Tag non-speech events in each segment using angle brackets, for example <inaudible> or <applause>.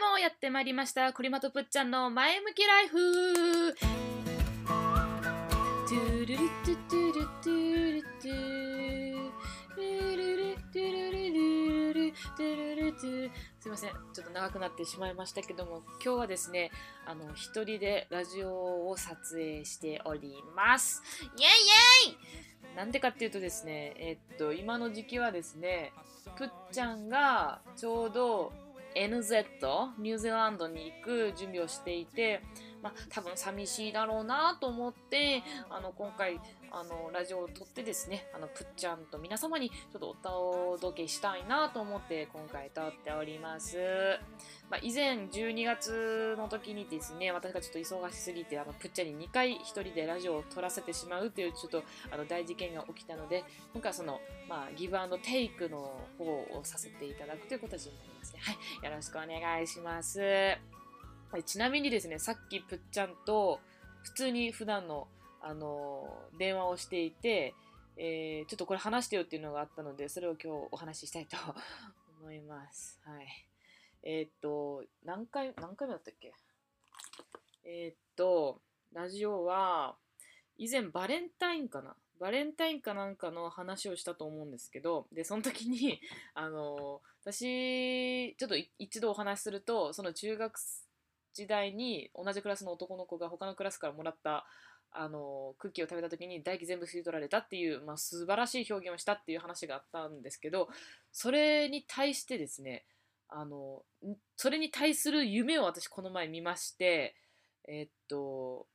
もやってまいりました。クリマトプッちゃんの前向きライフ。トゥルルトゥトゥルトゥルトゥルルルトゥルルルルルトゥルルトゥすいませんちょっと長くなってしまいましたけども今日はですねあの一人でラジオを撮影しておりますイエイイエイなんでかっていうとですねえっと今の時期はですねぷっちゃんがちょうど NZ ニュージーランドに行く準備をしていて、まあ、多分寂しいだろうなと思ってあの今回あのラジオを撮ってですねあのぷっちゃんと皆様にちょっとお届けしたいなと思って今回撮っております、まあ、以前12月の時にですね私がちょっと忙しすぎてあのぷっちゃんに2回1人でラジオを撮らせてしまうというちょっとあの大事件が起きたので今回はその、まあ、ギブアンドテイクの方をさせていただくという形になりますね。はいよろしくお願いします。はいちなみにですねさっきぷっちゃんと普通に普段のあの電話をしていて、えー、ちょっとこれ話してよっていうのがあったので、それを今日お話ししたいと思います。<laughs> はい。えー、っと、何回、何回目だったっけ？えー、っと、ラジオは、以前バレンタインかな？バレンタインかなんかの話をしたと思うんですけど、で、その時に、<laughs> あの、私、ちょっと一度お話しすると、その中学時代に同じクラスの男の子が他のクラスからもらったあのクッキーを食べた時に唾液全部吸い取られたっていう、まあ、素晴らしい表現をしたっていう話があったんですけどそれに対してですねあのそれに対する夢を私この前見ましてえ、っと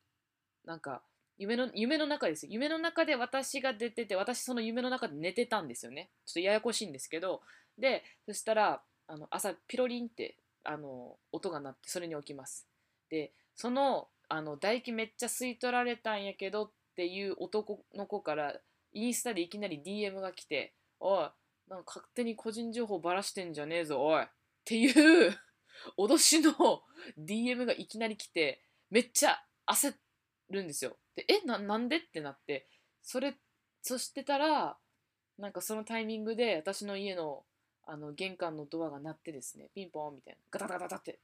なんか夢の夢の中です夢の中で私が出てて私その夢の中で寝てたんですよね。ちょっとややこしいんですけどでそしたらあの朝ピロリンってあの音が鳴ってそれに起きます。でそのあの唾液めっちゃ吸い取られたんやけどっていう男の子からインスタでいきなり DM が来て「おいなんか勝手に個人情報ばらしてんじゃねえぞおい」っていう <laughs> 脅しの DM がいきなり来てめっちゃ焦るんですよ。でえななんでってなってそれそしてたらなんかそのタイミングで私の家のあの玄関のドアが鳴ってですねピンポンみたいなガタガタガタって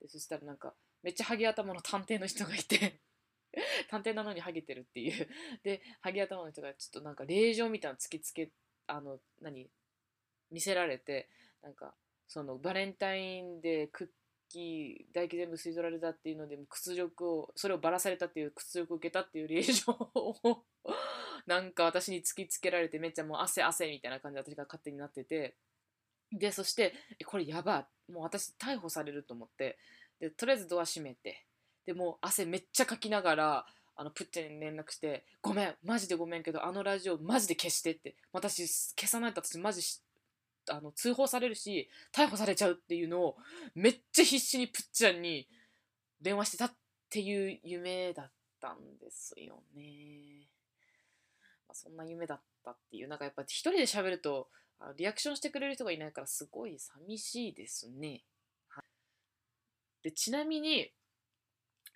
でそしたらなんかめっちゃハゲ頭の探偵の人がいて <laughs> 探偵なのにハゲてるっていう。<laughs> でハゲ頭の人がちょっとなんか令状みたいなの突きつけあの何？見せられてなんかそのバレンタインでクッキー唾液全部吸い取られたっていうので屈辱をそれをばらされたっていう屈辱を受けたっていう令状を <laughs> なんか私に突きつけられてめっちゃもう汗汗みたいな感じで私が勝手になってて。でそしてこれやばもう私逮捕されると思って。でとりあえずドア閉めてでもう汗めっちゃかきながらあのプッチャに連絡して「ごめんマジでごめんけどあのラジオマジで消して」って私消さないと私マジあの通報されるし逮捕されちゃうっていうのをめっちゃ必死にプッチャンに電話してたっていう夢だったんですよね。まあ、そんな夢だったっていうなんかやっぱ一人で喋るとリアクションしてくれる人がいないからすごい寂しいですね。でちなみに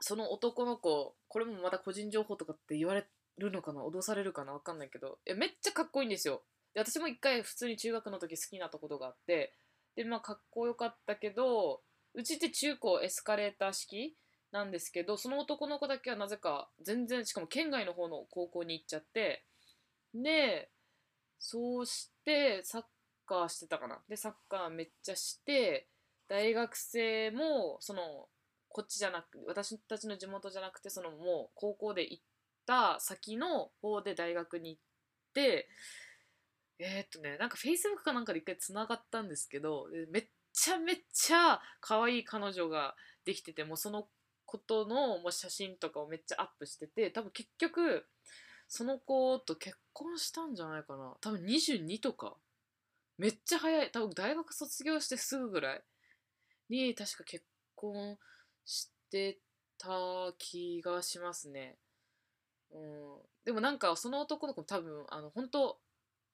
その男の子これもまた個人情報とかって言われるのかな？脅されるかな？分かんないけど。えめっちゃかっこいいんですよ。で私も一回普通に中学の時好きになったことがあってでまあかっこよかったけどうちって中高エスカレーター式なんですけどその男の子だけはなぜか全然しかも県外の方の高校に行っちゃってでそうしてサッカーしてたかな。でサッカーめっちゃして大学生もそのこっちじゃなく私たちの地元じゃなくてそのもう高校で行った先の方で大学に行ってえー、っとねなんか Facebook かなんかで一回つながったんですけどめっちゃめっちゃ可愛い彼女ができててもうそのことのもう写真とかをめっちゃアップしてて多分結局その子と結婚したんじゃないかな。多分22とか。めっちゃ早い。多分大学卒業してすぐぐらい。に確か結婚してた気がしますね。うん、でもなんかその男の子も多分あの本当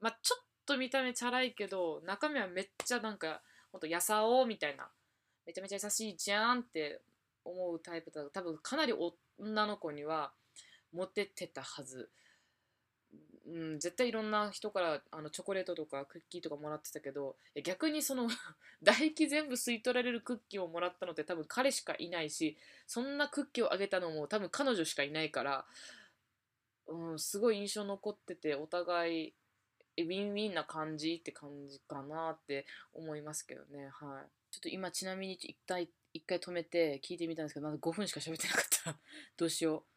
まあちょっと見た目チャラいけど中身はめっちゃなんかほんとやさおみたいな。めちゃめちゃ優しいじゃんって思うタイプだと多分かなり女の子にはモテてたはず。うん、絶対いろんな人からあのチョコレートとかクッキーとかもらってたけど逆にその <laughs> 唾液全部吸い取られるクッキーをもらったのって多分彼しかいないしそんなクッキーをあげたのも多分彼女しかいないから、うん、すごい印象残っててお互いウィンウィンな感じって感じかなって思いますけどね。はい。ちょっと今ちなみに一回一回止めて聞いてみたんですけどまだ5分しか喋ってなかった。どうしよう。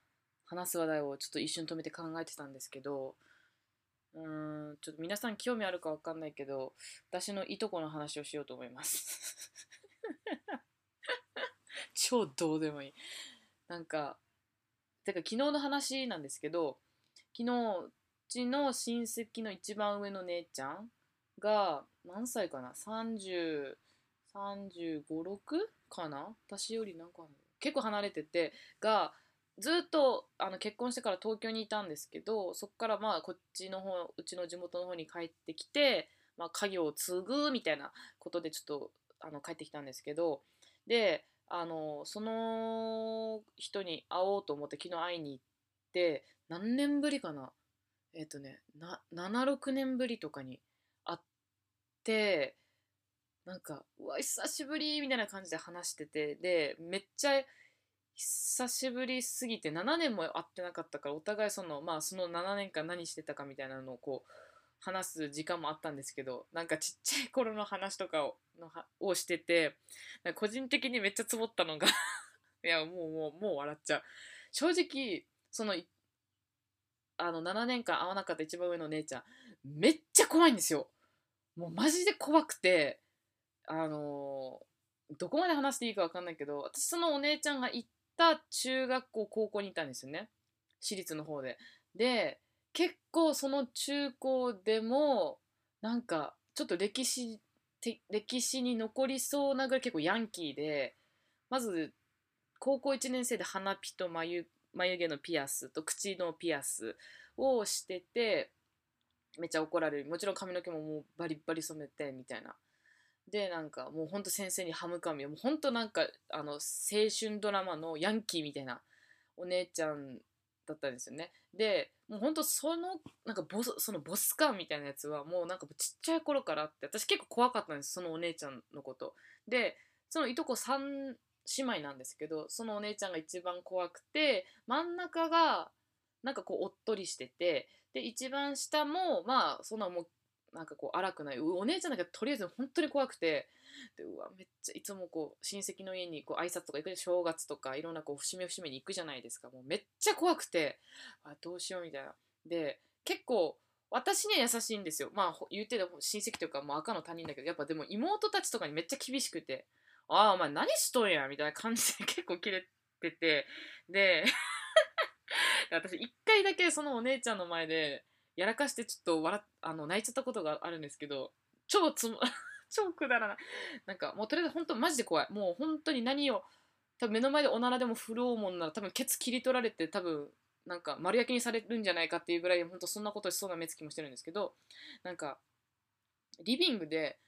話す話題をちょっと一瞬止めて考えてたんですけどうーんちょっと皆さん興味あるかわかんないけど私のいとこの話をしようと思います。<laughs> 超どうでもいい。なんかてか昨日の話なんですけど昨日うちの親戚の一番上の姉ちゃんが何歳かな？30 35,6かな？私よりなんか結構離れててがずっとあの結婚してから東京にいたんですけどそこからまあこっちの方うちの地元の方に帰ってきて、まあ、家業を継ぐみたいなことでちょっとあの帰ってきたんですけどであのその人に会おうと思って昨日会いに行って何年ぶりかな？えっ、とねな76年ぶりとかに会ってなんか「うわ久しぶり」みたいな感じで話しててでめっちゃ久しぶりすぎて7年も会ってなかったからお互いそのまあその7年間何してたかみたいなのをこう話す時間もあったんですけどなんかちっちゃい頃の話とかをのをしてて個人的にめっちゃつぼったのがいやもうもうもう笑っちゃう。正直そのあの7年間会わなかった一番上の姉ちゃんめっちゃ怖いんですよ。もうマジで怖くてあのどこまで話していいか分かんないけど私そのお姉ちゃんが行った中学校高校にいたんですよね。私立の方で。で結構その中高でもなんかちょっと歴史歴史に残りそうなぐらい結構ヤンキーでまず高校1年生で鼻ピと眉眉毛のピアスと口のピアスをしててめっちゃ怒られる。もちろん髪の毛ももうバリバリ染めてみたいな。でなんかもうほんと先生に歯向かみをもうほんとなんかあの青春ドラマのヤンキーみたいなお姉ちゃんだったんですよね。でもうほんとそのなんかボスそのボス感みたいなやつはもうなんかちっちゃい頃からあって私結構怖かったんですそのお姉ちゃんのこと。でそのいとこ3姉妹なんですけどそのお姉ちゃんが一番怖くて真ん中がなんかこうおっとりしててで一番下もまあそんなもうなんかこう荒くない。お姉ちゃんだけどとりあえず本当に怖くて。でうわめっちゃいつもこう親戚の家にこう挨拶とか行くで正月とかいろんなこう節目節目に行くじゃないですか。もうめっちゃ怖くて。あどうしようみたいな。で結構私には優しいんですよ。まあ言ってて親戚というかもう赤の他人だけどやっぱでも妹たちとかにめっちゃ厳しくて。ああお前何しとんやみたいな感じで <laughs> 結構キレてて。で <laughs> 私一回だけそのお姉ちゃんの前でやらかしてちょっと笑あの泣いちゃったことがあるんですけど超つも <laughs> 超くだらない。なんかもうとりあえず本当マジで怖い。もう本当に何を多分目の前でおならでも振ろうもんなら多分ケツ切り取られて多分なんか丸焼きにされるんじゃないかっていうぐらい本当そんなことしそうな目つきもしてるんですけどなんかリビングで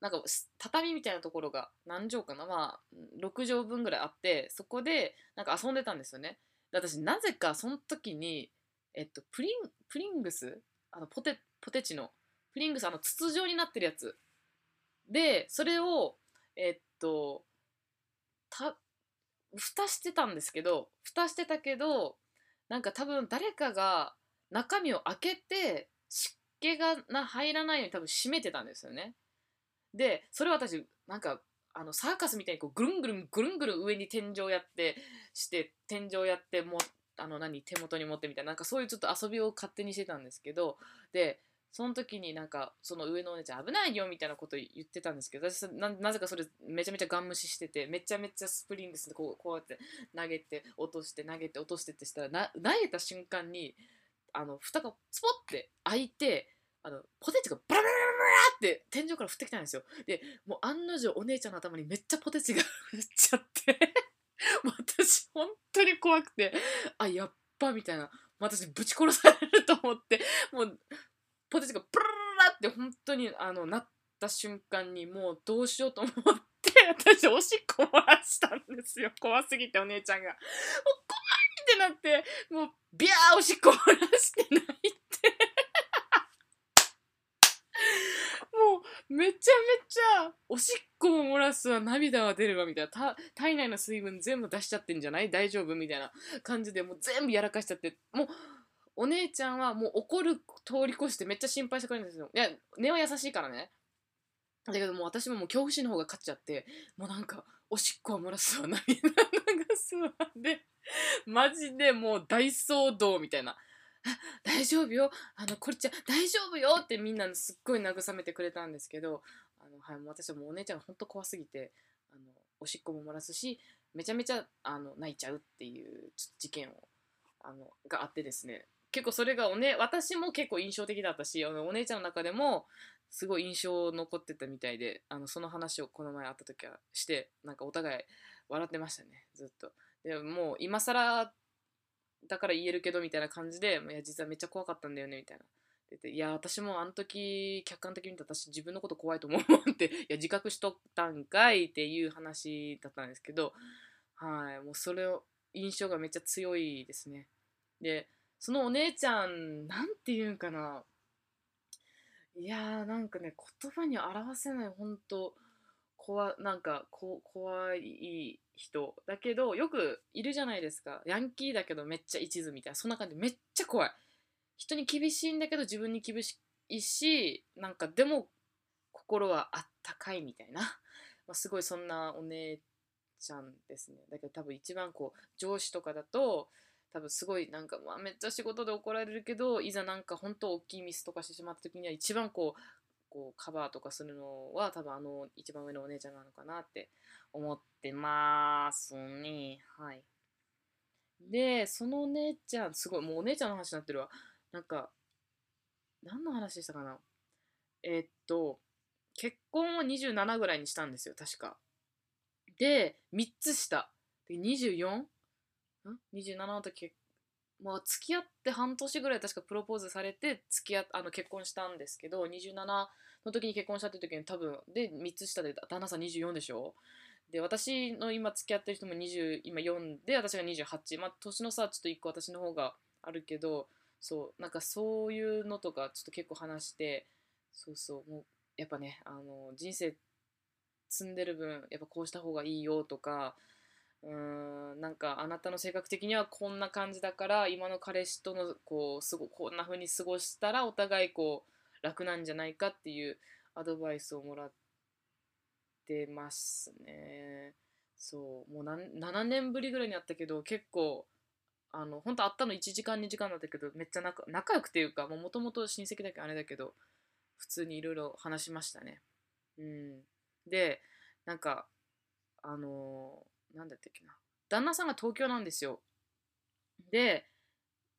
なんか畳みたいなところが何畳かな？まあ6畳分ぐらいあってそこでなんか遊んでたんですよね。で私なぜかその時にえっとプリンプリングス？あのポテポテチの。プリングスあの筒状になってるやつ。でそれをえっとた蓋してたんですけど蓋してたけどなんか多分誰かが中身を開けて湿気がな入らないように多分閉めてたんですよね。でそれ私なんかあのサーカスみたいにこうぐるんぐるんぐるんぐるん上に天井やってして天井やってもあの何手元に持ってみたいななんかそういうちょっと遊びを勝手にしてたんですけどでその時になんかその上のお姉ちゃん危ないよみたいなこと言ってたんですけど私なぜかそれめちゃめちゃガン無視しててめちゃめちゃスプリングスでこうこうやって投げて落として投げて落としてってしたらな投げた瞬間にあの蓋がスポッて開いてあのポテチがバラバラバラバラって天井から降ってきたんですよ。でもう案の定お姉ちゃんの頭にめっちゃポテチが <laughs> 降っちゃって。<laughs> 私本当に怖くてあやっばみたいな。私ぶち殺されると思ってもうポテチがブララって本当にあのなった瞬間にもうどうしようと思って私おしっこ漏らしたんですよ怖すぎてお姉ちゃんがもう怖いってなってもうビャーおしっこ漏らして泣いてもうめちゃめちゃおしっこも漏らすわ涙は出るわみたいな体内の水分全部出しちゃってんじゃない？大丈夫みたいな感じでもう全部やらかしちゃって。もうお姉ちゃんはもう怒る通り越してめっちゃ心配してくれるんですよ。いや根は優しいからね。だけどもう私ももう恐怖心の方が勝っちゃってもうなんかおしっこは漏らすわ涙流すわでマジでもう大騒動みたいな。<laughs> 大丈夫よ。あのこれちゃん大丈夫よ。ってみんなすっごい慰めてくれたんですけどあの、はい、もう私はもうお姉ちゃんが本当怖すぎてあのおしっこも漏らすしめちゃめちゃあの泣いちゃうっていう事件をあのがあってですね。結構それがお、ね、私も結構印象的だったしあのお姉ちゃんの中でもすごい印象残ってたみたいであのその話をこの前会った時はしてなんかお互い笑ってましたねずっと。でもう今更だから言えるけどみたいな感じで「いや実はめっちゃ怖かったんだよね」みたいな。でいや私もあの時客観的に見た私自分のこと怖いと思うもんっていや自覚しとったんかいっていう話だったんですけどはいもうそれを印象がめっちゃ強いですねでそのお姉ちゃんなんて言うんかないやーなんかね言葉に表せない本当怖なんかこ怖い人だけどよくいるじゃないですか。ヤンキーだけどめっちゃ一途みたいな。そんな感じ。めっちゃ怖い。人に厳しいんだけど自分に厳しいしなんかでも心はあったかいみたいな、<laughs> まあ、すごいそんなお姉ちゃんですね。だけど多分一番こう上司とかだと多分すごいなんか、まあ、めっちゃ仕事で怒られるけどいざなんか本当大きいミスとかしてしまった時には一番こうこうカバーとかするのは多分あの一番上のお姉ちゃんなのかなって思ってますね。はい。で、そのお姉ちゃん、すごい、もうお姉ちゃんの話になってるわ。なんか、何の話したかな？えー、っと、結婚を27ぐらいにしたんですよ、確か。で、3つ下。で、24? ん ?27 の時結まあ、付き合って半年ぐらい確かプロポーズされて付き合あの結婚したんですけど27の時に結婚したって時に多分で3つ下で旦那さん24でしょ？で私の今付き合ってる人も20今4で私が28まあ年の差ちょっと1個私の方があるけどそうなんかそういうのとかちょっと結構話してそうそうもうやっぱねあの人生積んでる分やっぱこうした方がいいよとかうんなんかあなたの性格的にはこんな感じだから今の彼氏とのこうすごこんな風に過ごしたらお互いこう楽なんじゃないかっていうアドバイスをもらってますね。そうもう7年ぶりぐらいに会ったけど結構あの本当会ったの1時間2時間だったけどめっちゃ仲仲良くていうかもともと親戚だけあれだけど普通にいろいろ話しましたね。うん、でなんかあのーなんだったっけな。旦那さんが東京なんですよ。で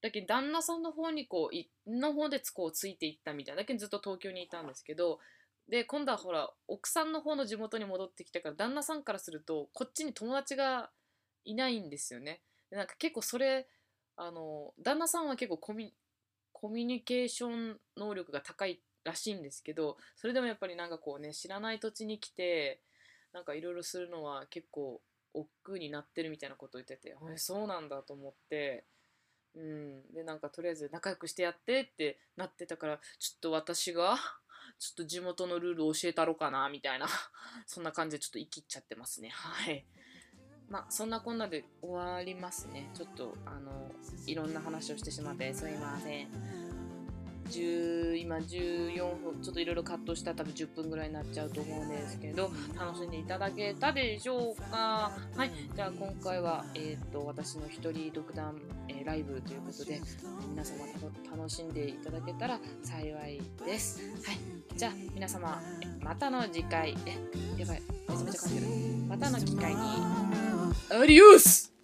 だけ旦那さんの方にこういの方でこうついていったみたいだけどずっと東京にいたんですけどで今度はほら奥さんの方の地元に戻ってきてから旦那さんからするとこっちに友達がいないんですよね。でなんか結構それあの旦那さんは結構コミコミュニケーション能力が高いらしいんですけどそれでもやっぱりなんかこうね知らない土地に来てなんかいろいろするのは結構億劫になってるみたいなことを言っててえそうなんだと思って。うん。でなんかとりあえず仲良くしてやってってなってたからちょっと私がちょっと地元のルール教えたろうかなみたいな <laughs> そんな感じでちょっと生きっちゃってますね。はい。まあそんなこんなで終わりますね。ちょっとあのいろんな話をしてしまってすいません。10今14分ちょっといろいろカットしたら多分10分ぐらいになっちゃうと思うんですけど楽しんでいただけたでしょうか？はい。じゃあ今回は、えーと、私の一人独断、えー、ライブということで皆様楽しんでいただけたら幸いです。はい。じゃあ皆様またの次回。えやばい。めちゃめちゃ噛んでる。またの機会に。アディオス